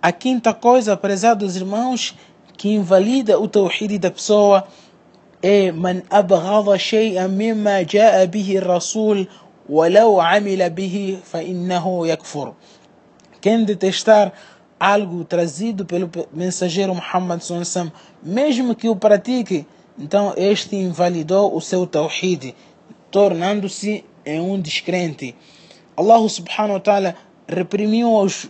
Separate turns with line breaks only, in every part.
A quinta coisa, prezados irmãos, que invalida o tawhid da pessoa é man abghada shay'an mimma ja'a bihi rasul walau amila bihi fa innahu yakfur. Quem detestar algo trazido pelo mensageiro Muhammad sallallahu mesmo que o pratique, então este invalidou o seu tawhid, tornando-se um descrente. Allah subhanahu wa ta'ala reprimiu os,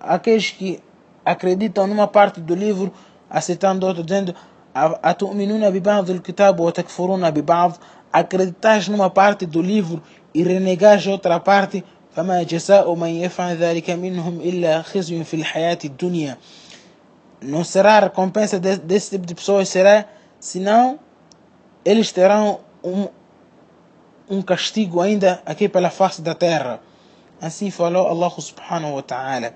aqueles que acreditam numa parte do livro, aceitando outro, dizendo أتؤمنون ببعض الكتاب وتكفرون ببعض acreditas numa parte do livro e renegas outra parte فما جزاء من يفعل ذلك منهم إلا خزي في الحياة الدنيا não será a recompensa desse tipo de pessoas será senão eles terão um, um castigo ainda aqui pela face da terra assim falou Allah subhanahu wa ta'ala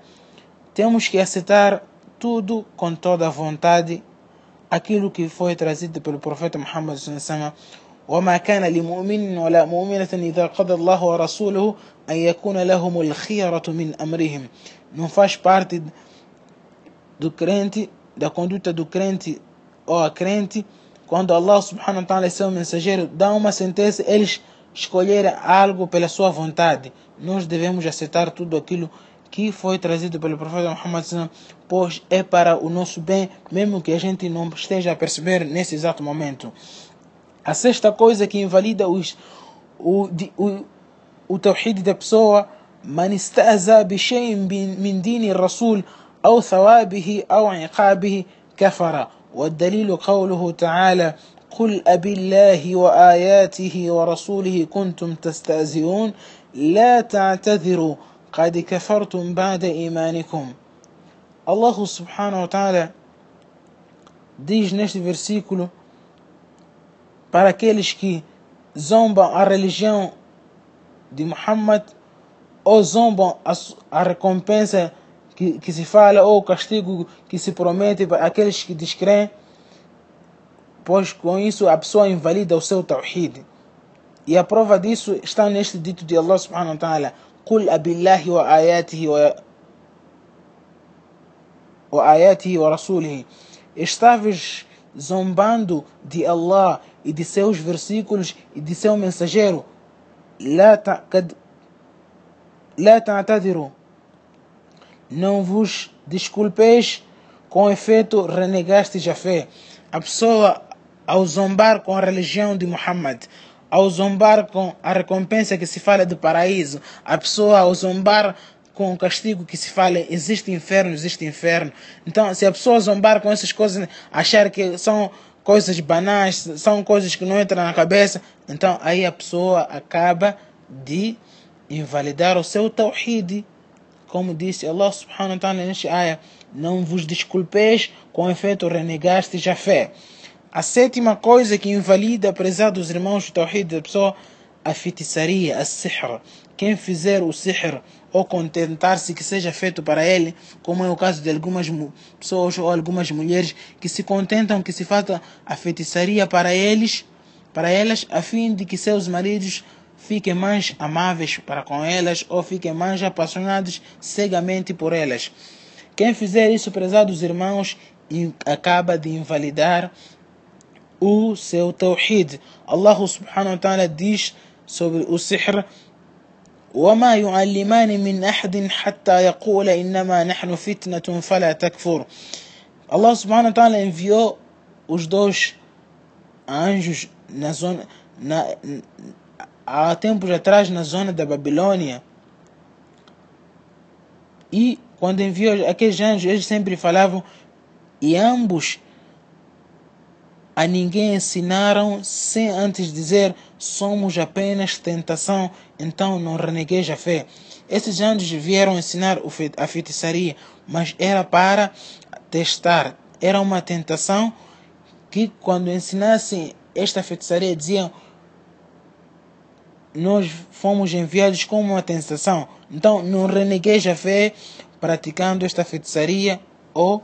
temos que aceitar tudo com toda a vontade aquilo que foi trazido pelo profeta Muhammad sallallahu وما كان لمؤمن ولا مؤمنة إذا قضى الله ورسوله أن يكون لهم الخيرة من أمرهم não faz parte do crente da conduta do crente ou a crente quando Allah subhanahu wa ta'ala e seu mensageiro dá uma sentença eles escolherem algo pela sua vontade nós devemos aceitar tudo aquilo que foi trazido pelo profeta Muhammad pois é para o nosso bem, mesmo que a gente não esteja a perceber nesse exato momento. A sexta coisa que invalida os, o, o, o tawhid da pessoa, من استهزأ بشيء من دين الرسول أو ثوابه أو عقابه كفر والدليل قوله تعالى قل أبي الله وآياته ورسوله كنتم تستهزئون لا تعتذروا قد كفرتم بعد إيمانكم Allah subhanahu wa ta'ala diz neste versículo para aqueles que zombam a religião de Muhammad ou zombam a, a recompensa que, que se fala ou o castigo que se promete para aqueles que descreem, pois com isso a pessoa invalida o seu tawhid. E a prova disso está neste dito de Allah subhanahu wa ta'ala: قل أبي الله وآياته وآياته ورسوله Estavas zombando de Allah e de seus versículos e de seu mensageiro. لا تعتذروا Não vos desculpeis, com efeito renegastes a fé. A pessoa, ao zombar com a religião de Muhammad, ao zombar com a recompensa que se fala do paraíso, a pessoa ao zombar com o castigo que se fala, existe inferno, existe inferno. Então, se a pessoa zombar com essas coisas, achar que são coisas banais, são coisas que não entram na cabeça, então aí a pessoa acaba de invalidar o seu tawhid. Como disse Allah subhanahu wa ta'ala neste ayah, não vos desculpeis com efeito renegastes a fé. A sétima coisa que invalida, prezados irmãos do Tawhid da pessoa, a feitiçaria, a sihr. Quem fizer o sihr ou contentar-se que seja feito para ele, como é o caso de algumas pessoas ou algumas mulheres que se contentam que se faça a feitiçaria para eles, para elas, a fim de que seus maridos fiquem mais amáveis para com elas ou fiquem mais apaixonados cegamente por elas. Quem fizer isso, prezados irmãos, acaba de invalidar o seu tawhid. Allah subhanahu wa ta'ala diz sobre o sihr وما يعلمان من أحد حتى يقول إنما نحن فتنة فلا تكفر Allah subhanahu wa ta'ala enviou os dois anjos na zona na, há tempos atrás na zona da Babilônia e quando enviou aqueles anjos eles sempre falavam e ambos a ninguém ensinaram sem antes dizer somos apenas tentação, então não renegueis a fé. Esses anjos vieram ensinar a feitiçaria, mas era para testar. Era uma tentação que quando ensinassem esta feitiçaria diziam nós fomos enviados como uma tentação. Então não renegueis a fé praticando esta feitiçaria ou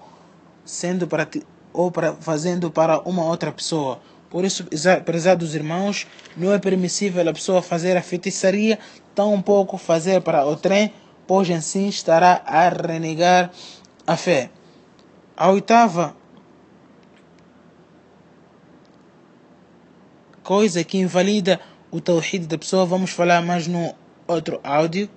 sendo praticado ou fazendo para uma outra pessoa. Por isso, prezados irmãos, não é permissível a pessoa fazer a feitiçaria, tampouco fazer para o trem, pois assim estará a renegar a fé. A oitava coisa que invalida o tawhid da pessoa, vamos falar mais no outro áudio.